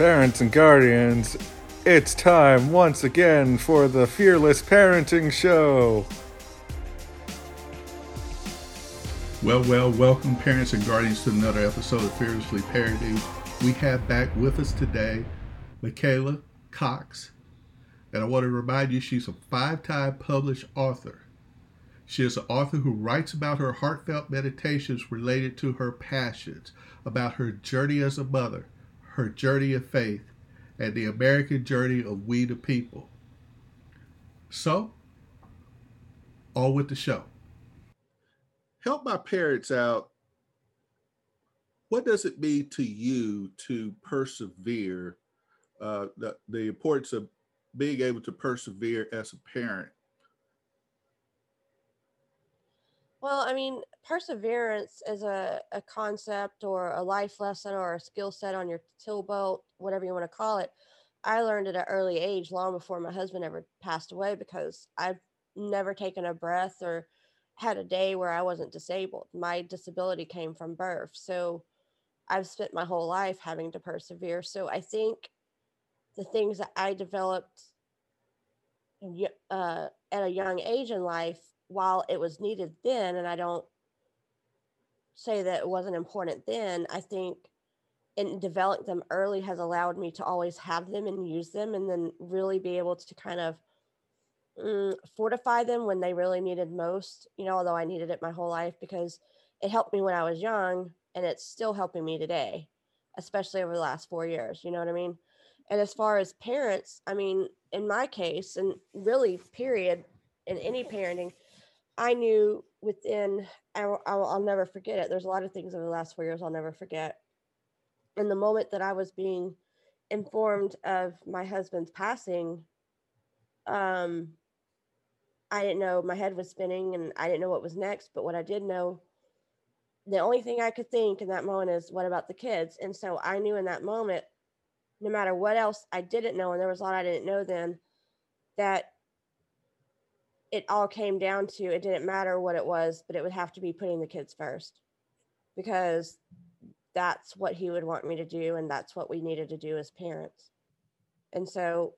Parents and guardians, it's time once again for the Fearless Parenting Show. Well, well, welcome, parents and guardians, to another episode of Fearlessly Parenting. We have back with us today Michaela Cox. And I want to remind you, she's a five time published author. She is an author who writes about her heartfelt meditations related to her passions, about her journey as a mother, her journey of faith, and the American journey of we the people. So, all with the show. Help my parents out. What does it mean to you to persevere? Uh, the, the importance of being able to persevere as a parent Well, I mean, perseverance is a, a concept or a life lesson or a skill set on your tool belt, whatever you want to call it. I learned at an early age, long before my husband ever passed away, because I've never taken a breath or had a day where I wasn't disabled. My disability came from birth. So I've spent my whole life having to persevere. So I think the things that I developed uh, at a young age in life while it was needed then, and I don't say that it wasn't important then, I think in developing them early has allowed me to always have them and use them and then really be able to kind of mm, fortify them when they really needed most, you know, although I needed it my whole life because it helped me when I was young and it's still helping me today, especially over the last four years. You know what I mean? And as far as parents, I mean, in my case, and really, period, in any parenting, I knew within, I'll, I'll, never forget it. There's a lot of things over the last four years I'll never forget. In the moment that I was being informed of my husband's passing, um, I didn't know my head was spinning and I didn't know what was next. But what I did know, the only thing I could think in that moment is, what about the kids? And so I knew in that moment, no matter what else I didn't know, and there was a lot I didn't know then, that it all came down to it didn't matter what it was, but it would have to be putting the kids first because that's what he would want me to do. And that's what we needed to do as parents. And so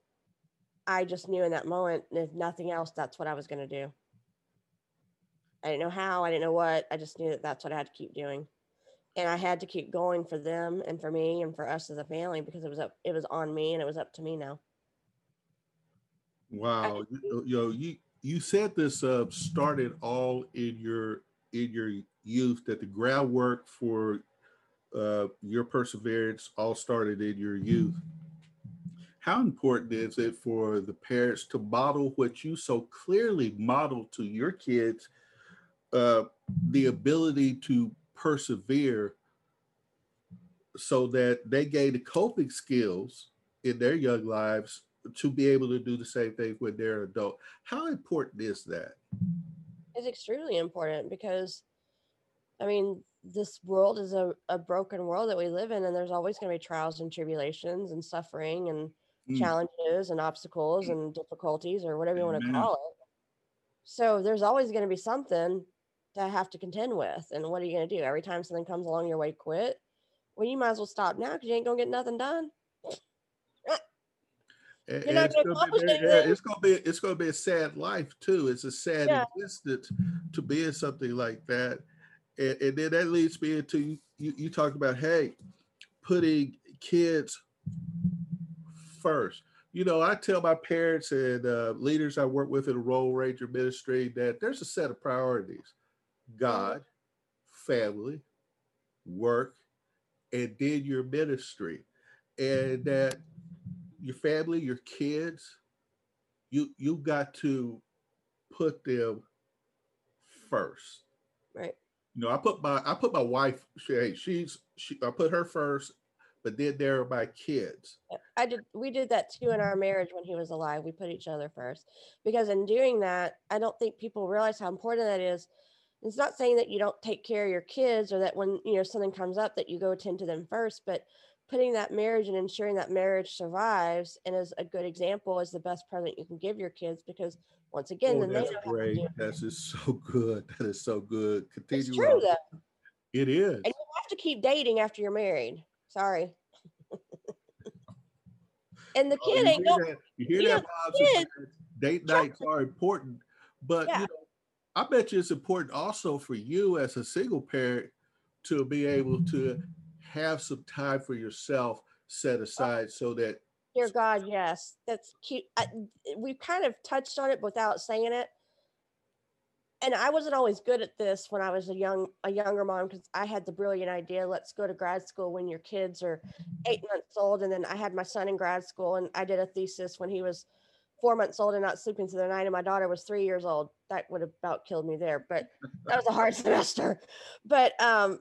I just knew in that moment, if nothing else, that's what I was going to do. I didn't know how, I didn't know what. I just knew that that's what I had to keep doing. And I had to keep going for them and for me and for us as a family because it was up, it was on me and it was up to me now. Wow. you, you know, you, said this uh, started all in your in your youth that the groundwork for uh, your perseverance all started in your youth. How important is it for the parents to model what you so clearly model to your kids, uh, the ability to persevere so that they gain the coping skills in their young lives to be able to do the same thing when they're adult. How important is that? It's extremely important because, I mean, this world is a, a broken world that we live in, and there's always going to be trials and tribulations and suffering and mm. challenges and obstacles and difficulties or whatever you want to call it. So there's always going to be something to have to contend with. And what are you going to do? Every time something comes along your way, quit? Well, you might as well stop now because you ain't going to get nothing done. And, and it's, gonna be, it's gonna be it's gonna be a sad life too. It's a sad yeah. existence to be in something like that. And, and then that leads me into you, you talked about hey, putting kids first. You know, I tell my parents and uh, leaders I work with in the Road Ranger ministry that there's a set of priorities: God, family, work, and then your ministry, and that your family, your kids, you you got to put them first. Right. You know, I put my I put my wife. She, she's she. I put her first, but then there are my kids. I did. We did that too in our marriage when he was alive. We put each other first because in doing that, I don't think people realize how important that is. It's not saying that you don't take care of your kids or that when you know something comes up that you go attend to them first, but putting that marriage and ensuring that marriage survives and is a good example is the best present you can give your kids because once again, oh, that's great. That's just so good. That is so good. Continue. It's true though. It is. And you have to keep dating after you're married. Sorry. And the Oh, kid you ain't going. that? You hear you that? know, kid- Date nights are important, but Yeah. you know, I bet you it's important also for you as a single parent to be able to have some time for yourself set aside so that Dear God, yes, that's cute. I, we've kind of touched on it without saying it. And I wasn't always good at this when I was a young a younger mom because I had the brilliant idea, let's go to grad school when your kids are eight months old. And then I had my son in grad school and I did a thesis when he was four months old and not sleeping through the night, and my daughter was three years old. That would have about killed me there, but that was a hard semester. But um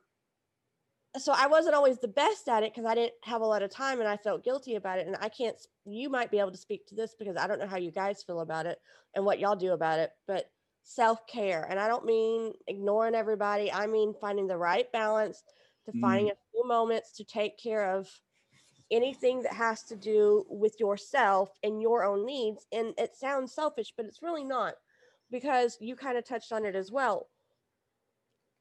so I wasn't always the best at it because I didn't have a lot of time and I felt guilty about it. And I can't, you might be able to speak to this because I don't know how you guys feel about it and what y'all do about it, but self care. And I don't mean ignoring everybody, I mean finding the right balance to finding mm. a few moments to take care of anything that has to do with yourself and your own needs. And it sounds selfish, but it's really not because you kind of touched on it as well.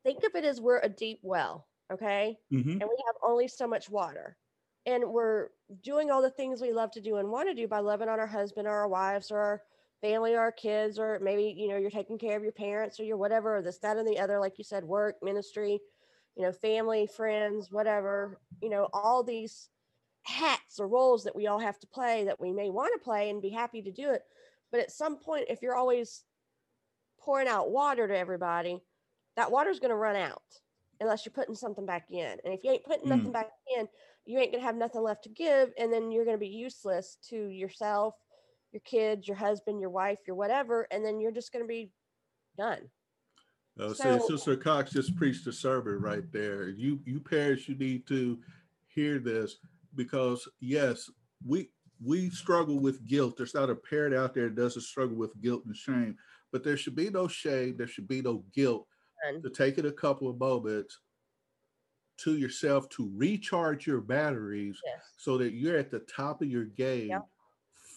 Think of it as we're a deep well, okay? Mhm. and we have only so much water. And we're doing all the things we love to do and want to do by loving on our husband or our wives or our family or our kids, or maybe, you know, you're taking care of your parents or your whatever, or this, that, and the other, like you said, work, ministry, you know, family, friends, whatever, you know, all these hats or roles that we all have to play that we may want to play and be happy to do it. But at some point, if you're always pouring out water to everybody, that water's going to run out unless you're putting something back in. And if you ain't putting Mm. nothing back in, you ain't gonna have nothing left to give, and then you're gonna be useless to yourself, your kids, your husband, your wife, your whatever, and then you're just gonna be done. Uh, so, So- Sister Cox just preached a sermon right there. You, you parents, you need to hear this because yes, we we struggle with guilt. There's not a parent out there that doesn't struggle with guilt and shame, but there should be no shame. There should be no guilt. To take it a couple of moments to yourself to recharge your batteries Yes. so that you're at the top of your game Yep.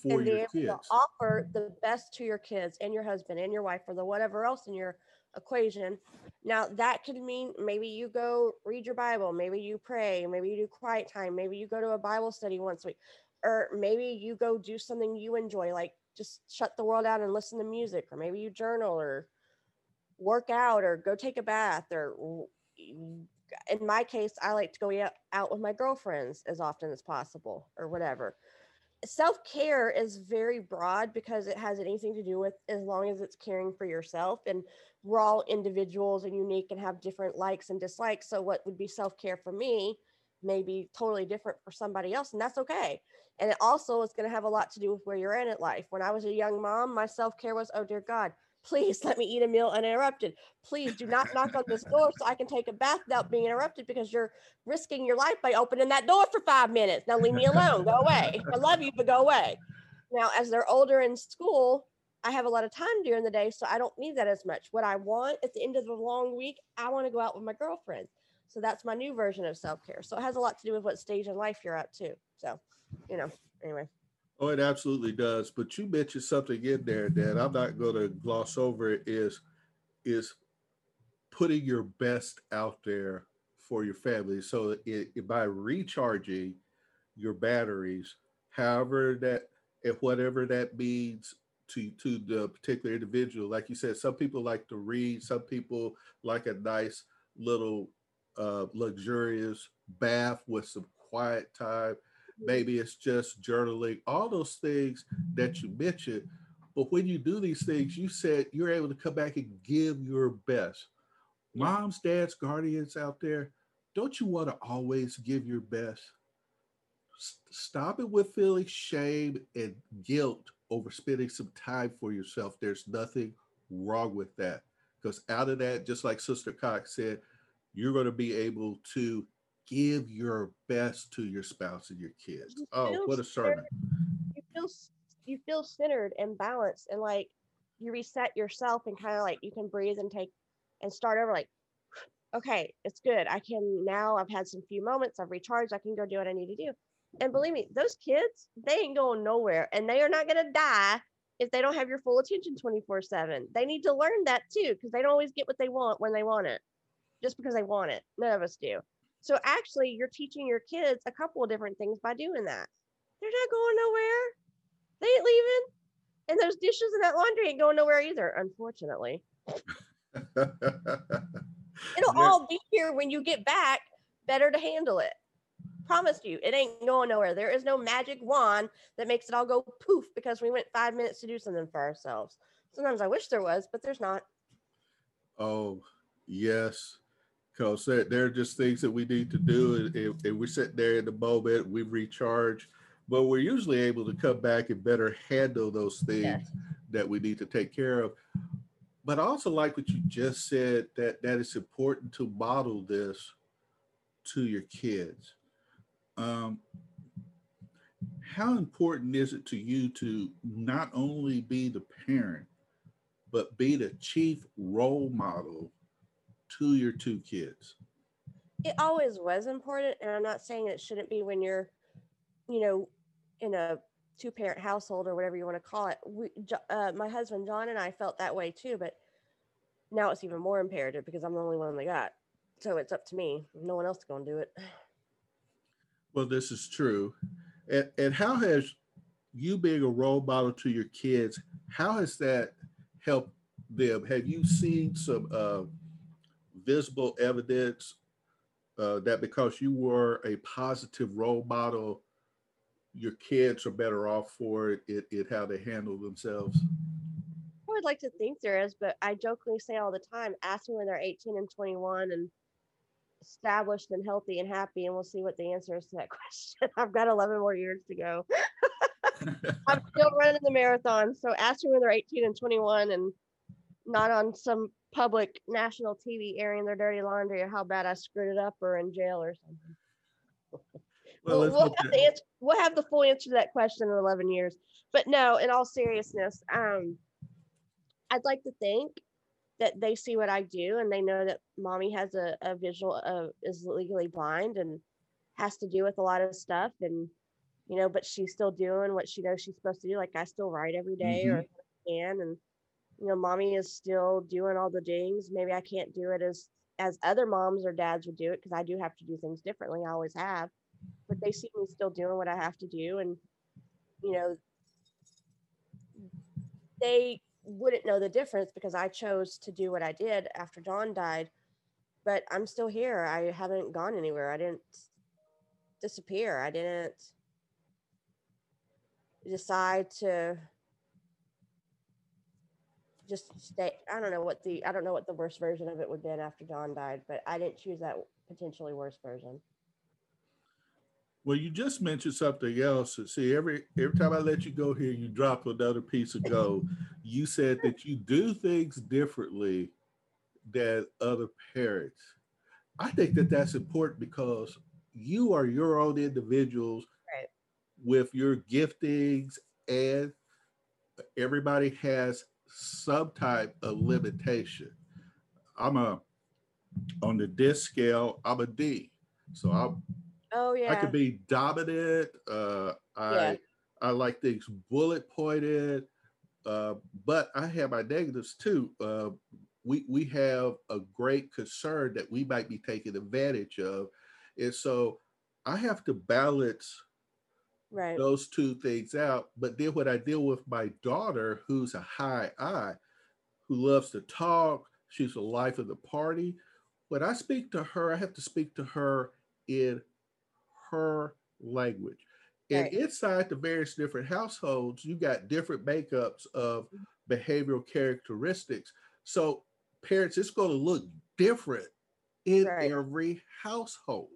for and your kids. to offer the best to your kids and your husband and your wife or the whatever else in your equation. Now that could mean maybe you go read your Bible, maybe you pray, maybe you do quiet time, maybe you go to a Bible study once a week, or maybe you go do something you enjoy, like just shut the world out and listen to music, or maybe you journal or work out or go take a bath or in my case i like to go out- with my girlfriends as often as possible or whatever. Self-care is very broad because it has anything to do with as long as it's caring for yourself and we're all individuals and unique and have different likes and dislikes so what would be self-care for me may be totally different for somebody else and that's okay. And it also is going to have a lot to do with where you're at in life. When i was a young mom my self-care was oh dear god please let me eat a meal uninterrupted please do not knock on this door so i can take a bath without being interrupted because you're risking your life by opening that door for five minutes. Now leave me alone. Go away. I love you, but go away. Now, as they're older in school, I have a lot of time during the day, so I don't need that as much. What I want at the end of the long week, I want to go out with my girlfriends. So that's my new version of self care. So it has a lot to do with what stage in life you're at, too. So, you know, anyway. Oh, it absolutely does. But you mentioned something in there that I'm not going to gloss over. Is is putting your best out there for your family. So it, it- by recharging your batteries, however that, if whatever that means to to the particular individual. Like you said, some people like to read. Some people like a nice little uh, luxurious bath with some quiet time maybe it's just journaling, all those things that you mentioned. But when you do these things, you said you're able to come back and give your best. Moms, dads, guardians out there, don't you want to always give your best? Stop it with feeling shame and guilt over spending some time for yourself. There's nothing wrong with that. Because out of that, just like Sister Cox said, you're going to be able to give your best to your spouse and your kids. You Oh, what a sermon. you feel you feel centered and balanced and like you reset yourself and kind of like you can breathe and take and start over like okay it's good. I can now i've had some few moments i've recharged i can go do what i need to do. And believe me those kids they ain't going nowhere and they are not going to die if they don't have your full attention 24 7 they need to learn that too because they don't always get what they want when they want it just because they want it. None of us do so actually you're teaching your kids a couple of different things by doing that they're not going nowhere. They ain't leaving. And those dishes and that laundry ain't going nowhere either, unfortunately. It'll Yeah. all be here when you get back, better to handle it. Promise you, it ain't going nowhere. There is no magic wand that makes it all go poof because we went five minutes to do something for ourselves. Sometimes I wish there was, but there's not. Oh, yes. Because there, there are just things that we need to do. And, and we sit there in the moment, we recharge, but we're usually able to come back and better handle those things Yes. that we need to take care of. But I also like what you just said that that it's important to model this to your kids. Um, how important is it to you to not only be the parent, but be the chief role model to your two kids? It always was important, and I'm not saying it shouldn't be when you're, you know, in a two parent household or whatever you want to call it. We, uh, my husband John and I felt that way too, but now it's even more imperative because I'm the only one they got. So it's up to me. No one else is going to do it. Well, this is true. And, and how has you being a role model to your kids, how has that helped them? Have you seen some uh, visible evidence uh, that because you were a positive role model, your kids are better off for it, it, it how they handle themselves? I would like to think there is, but I jokingly say all the time, ask me when they're 18 and 21 and established and healthy and happy, and we'll see what the answer is to that question. I've got 11 more years to go. I'm still running the marathon. So ask me when they're 18 and 21 and not on some public national TV airing their dirty laundry or how bad I screwed it up or in jail or something. Well, We'll, we'll have the answer, we'll have the full answer to that question in 11 years. But no, in all seriousness, um, I'd like to think that they see what I do and they know that mommy has a, a visual is legally blind and has to do with a lot of stuff and you know but she's still doing what she knows she's supposed to do like I still write every day or can and you know mommy is still doing all the things maybe I can't do it as as other moms or dads would do it because I do have to do things differently I always have but they see me still doing what I have to do and you know they wouldn't know the difference because I chose to do what I did after John died. But I'm still here. I haven't gone anywhere. I didn't disappear. I didn't decide to just stay. I don't know what the I don't know what the worst version of it would have been after Don died, but I didn't choose that potentially worse version. Well, you just mentioned something else. See, every every time I let you go here, you drop another piece of gold. You said that you do things differently than other parents. I think that that's important because you are your own individuals Right. with your giftings, and everybody has some type of limitation. I'm a on the disc scale. I'm a D, so I'm Oh yeah. I could be dominant. Uh, I Yeah. I like things bullet pointed, uh, but I have my negatives too. Uh, we we have a great concern that we might be taken advantage of, and so I have to balance right. those two things out. But then when I deal with my daughter, who's a high I, who loves to talk, she's the life of the party. When I speak to her, I have to speak to her in her language. And Right. inside the various different households, you've got different makeups of mm-hmm. behavioral characteristics. So, parents, it's going to look different in Right. every household.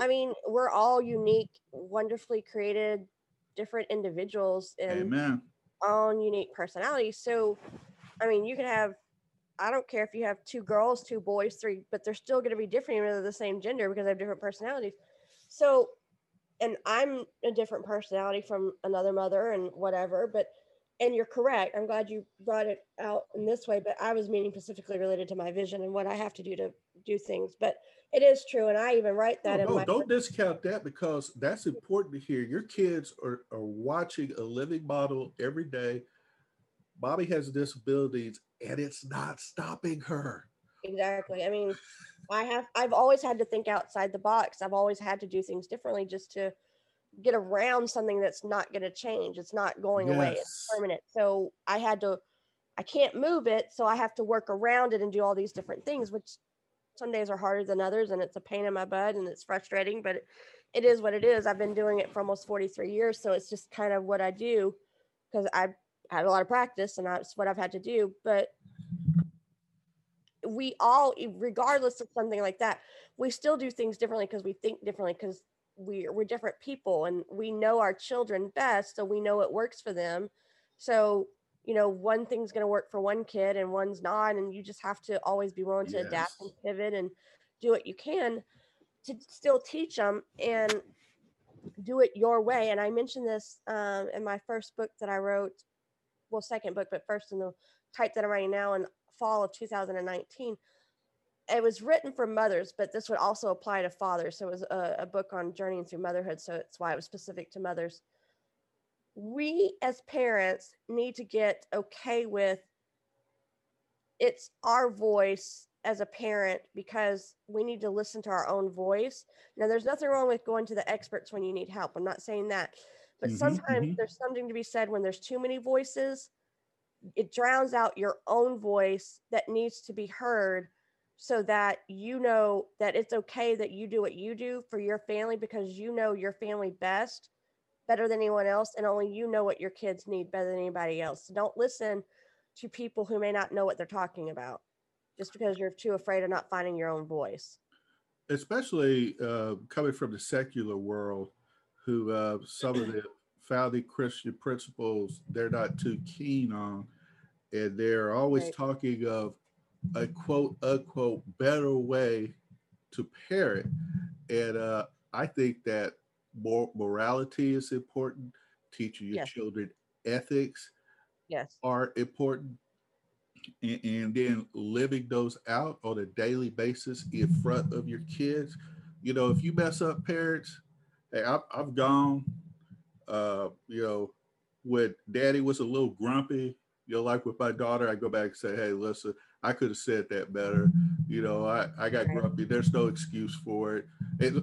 I mean, we're all unique, wonderfully created, different individuals and Amen. own unique personalities. So, I mean, you can have, I don't care if you have two girls, two boys, three, but they're still going to be different even though they're the same gender because they have different personalities. So, and I'm a different personality from another mother and whatever, but, and you're correct. I'm glad you brought it out in this way, but I was meaning specifically related to my vision and what I have to do to do things. But it is true. And I even write that No, in no, my don't discount that because that's important to hear. Your kids are, are watching a living model every day. Mommy has disabilities and it's not stopping her. Exactly. I mean, I have I've always had to think outside the box. I've always had to do things differently just to get around something that's not going to change. It's not going away. It's permanent. So I had to, I can't move it. So I have to work around it and do all these different things, which some days are harder than others. And it's a pain in my butt and it's frustrating, but it, it is what it is. I've been doing it for almost 43 years. So it's just kind of what I do because I've had a lot of practice and that's what I've had to do. But we all, regardless of something like that, we still do things differently because we think differently because we we're different people and we know our children best, so we know what works for them. So you know, one thing's going to work for one kid and one's not, and you just have to always be willing to adapt and pivot and do what you can to still teach them and do it your way. And I mentioned this um, in my first book that I wrote, well, second book, but first in the type that I'm writing now in fall of 2019 it was written for mothers, but this would also apply to fathers. So it was a, a book on journeying through motherhood. So it's why it was specific to mothers. We as parents need to get okay with it's our voice as a parent because we need to listen to our own voice. Now, there's nothing wrong with going to the experts when you need help. I'm not saying that. But Mhm, sometimes mhm. there's something to be said when there's too many voices. It drowns out your own voice that needs to be heard so that you know that it's okay that you do what you do for your family because you know your family best better than anyone else and only you know what your kids need better than anybody else so don't listen to people who may not know what they're talking about just because you're too afraid of not finding your own voice especially uh, coming from the secular world, who uh, some of the founding Christian principles they're not too keen on, and they're always Right. talking of a quote unquote better way to parent. And uh, I think that more morality is important. Teaching your Yes. children ethics yes are important and, and then living those out on a daily basis in front of your kids you know if you mess up parents hey i've, I've gone uh you know when daddy was a little grumpy you know like with my daughter i go back and say hey listen i could have said that better you know i i got Right. grumpy there's no excuse for it and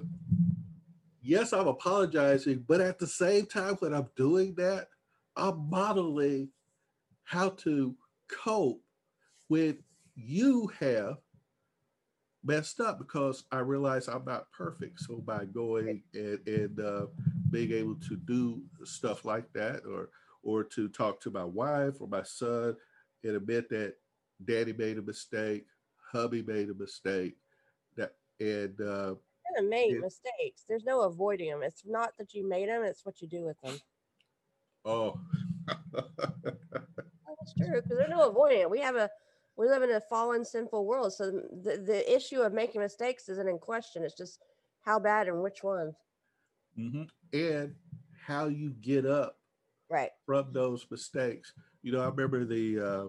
yes i'm apologizing but at the same time when i'm doing that i'm modeling how to cope when you have messed up because I realize I'm not perfect. So by going and, and uh, being able to do stuff like that, or or to talk to my wife or my son and admit that daddy made a mistake, hubby made a mistake, that and uh, you're gonna make Yeah. mistakes there's no avoiding them it's not that you made them it's what you do with them oh, That's true because there's no avoiding it. We have a we live in a fallen, sinful world, so the the issue of making mistakes isn't in question. It's just how bad and which ones. mhm. and how you get up Right. from those mistakes. You know, I remember the uh,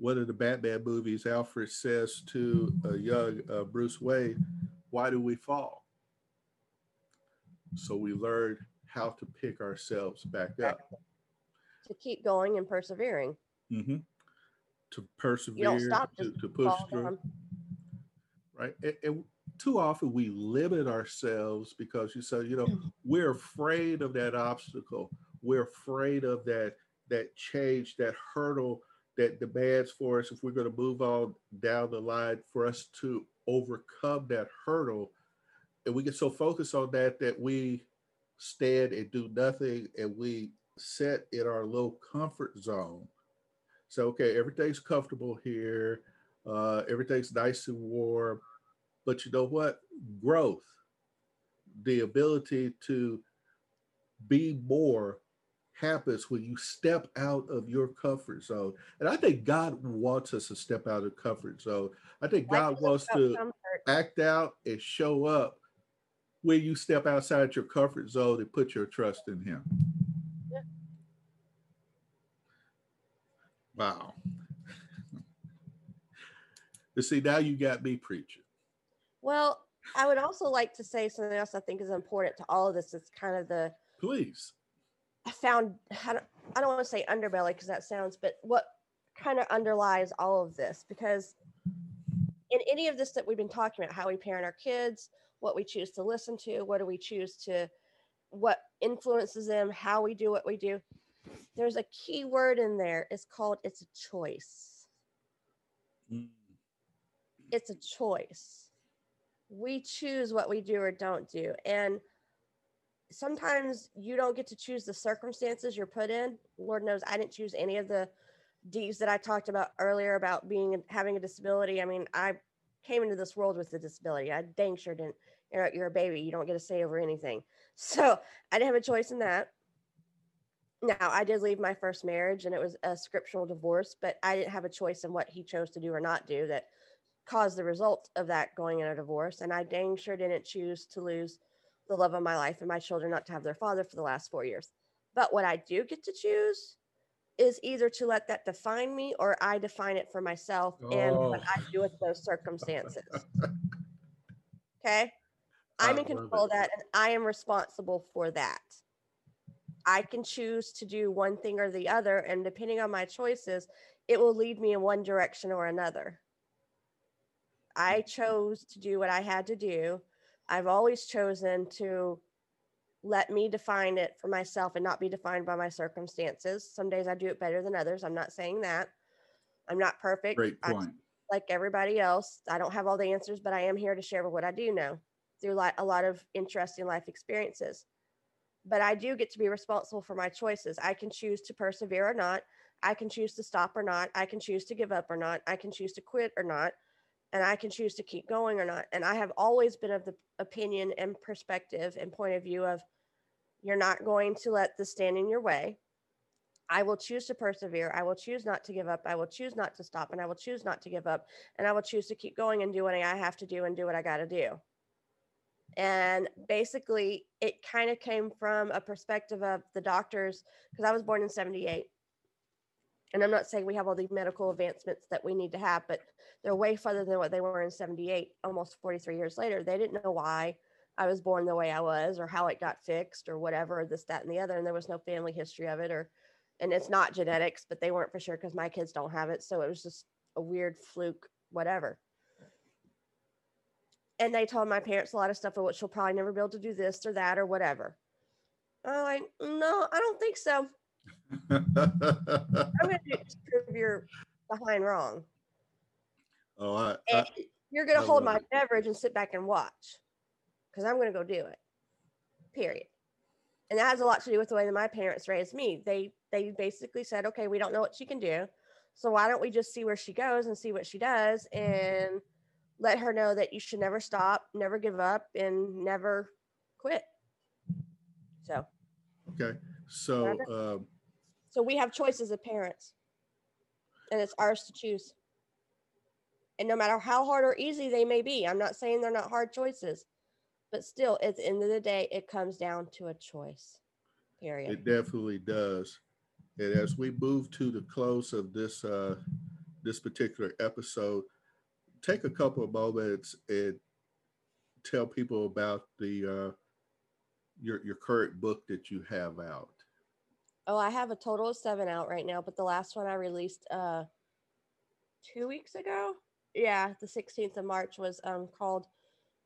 one of the Batman movies. Alfred says to a young uh, Bruce Wayne, "Why do we fall?" So we learn how to pick ourselves back up. To keep going and persevering. hmm To persevere, You don't stop to, to push through. down. right? And, and too often we limit ourselves because you say, you know, we're afraid of that obstacle. We're afraid of that that change, that hurdle that demands for us if we're going to move on down the line for us to overcome that hurdle. And we get so focused on that that we stand and do nothing and we sit in our low comfort zone. So, okay, everything's comfortable here. Uh, everything's nice and warm. But you know what? Growth, the ability to be more happens when you step out of your comfort zone. And I think God wants us to step out of comfort zone. I think God wants to comfort. act out and show up when you step outside your comfort zone and put your trust in him. Yeah. Wow. you see, now you got me preaching. Well, I would also like to say something else I think is important to all of this. It's kind of the Please. I found I don't, I don't want to say underbelly because that sounds, but what kind of underlies all of this because in any of this that we've been talking about, how we parent our kids, what we choose to listen to, what do we choose to what influences them, how we do what we do. There's a key word in there. It's called it's a choice. Mm. It's a choice. We choose what we do or don't do. And sometimes you don't get to choose the circumstances you're put in. Lord knows I didn't choose any of the D's that I talked about earlier about being having a disability. I mean, I came into this world with a disability. I dang sure didn't. You're, you're a baby. You don't get to say over anything. So I didn't have a choice in that. Now I did leave my first marriage and it was a scriptural divorce, but I didn't have a choice in what he chose to do or not do that caused the result of that going in a divorce. And I dang sure didn't choose to lose the love of my life and my children not to have their father for the last four years. But what I do get to choose is either to let that define me or I define it for myself and what I do with those circumstances. Okay. I'm in control of that and I am responsible for that. I can choose to do one thing or the other, and depending on my choices, it will lead me in one direction or another. I chose to do what I had to do. I've always chosen to let me define it for myself and not be defined by my circumstances. Some days I do it better than others. I'm not saying that. I'm not perfect. Great point. like everybody else. I don't have all the answers, but I am here to share what I do know through a lot of interesting life experiences. But I do get to be responsible for my choices. I can choose to persevere or not. I can choose to stop or not. I can choose to give up or not. I can choose to quit or not. And I can choose to keep going or not. And I have always been of the opinion and perspective and point of view of you're not going to let this stand in your way. I will choose to persevere. I will choose not to give up. I will choose not to stop. And I will choose not to give up and I will choose to keep going and do what I have to do and do what I got to do. And basically, it kind of came from a perspective of the doctors because I was born in 78. And I'm not saying we have all the medical advancements that we need to have, but they're way further than what they were in 78, almost 43 years later. They didn't know why I was born the way I was or how it got fixed or whatever, this, that, and the other. And there was no family history of it or and it's not genetics, but they weren't for sure because my kids don't have it. So it was just a weird fluke, whatever. And they told my parents a lot of stuff of what she'll probably never be able to do this or that or whatever. I'm like, no, I don't think so. I'm to prove you're behind wrong. Oh, I, I, you're going I to hold my it. beverage and sit back and watch because I'm going to go do it. Period. And that has a lot to do with the way that my parents raised me. They they basically said, okay, we don't know what she can do, so why don't we just see where she goes and see what she does, and let her know that you should never stop, never give up, and never quit. So okay. So, um, so we have choices as parents, and it's ours to choose. And no matter how hard or easy they may be, I'm not saying they're not hard choices, but still, at the end of the day, it comes down to a choice. Period. It definitely does. And as we move to the close of this uh, this particular episode, take a couple of moments and tell people about the uh, your your current book that you have out. Oh, I have a total of seven out right now, but the last one I released uh two weeks ago. Yeah, the 16th of March was um called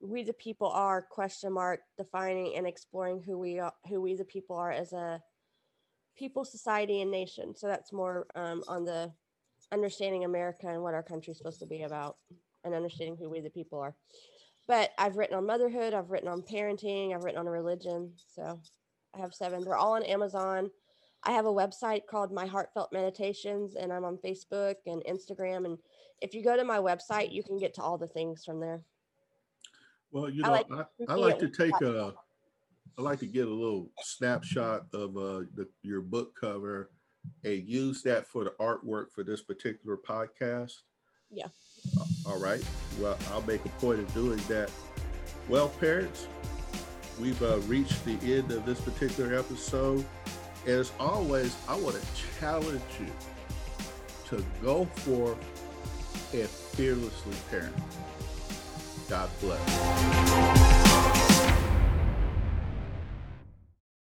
We the People Are question mark defining and exploring who we are who we the people are as a people, society, and nation. So that's more um on the understanding America and what our country's supposed to be about and understanding who we the people are. But I've written on motherhood, I've written on parenting, I've written on religion. So I have seven. They're all on Amazon. I have a website called My Heartfelt Meditations, and I'm on Facebook and Instagram. And if you go to my website, you can get to all the things from there. Well, you I know, like I, I like to take a I like to get a little snapshot of uh, the, your book cover and use that for the artwork for this particular podcast. Yeah. All right. Well, I'll make a point of doing that. Well, parents, we've uh, reached the end of this particular episode. As always, I want to challenge you to go forth and fearlessly parent. God bless.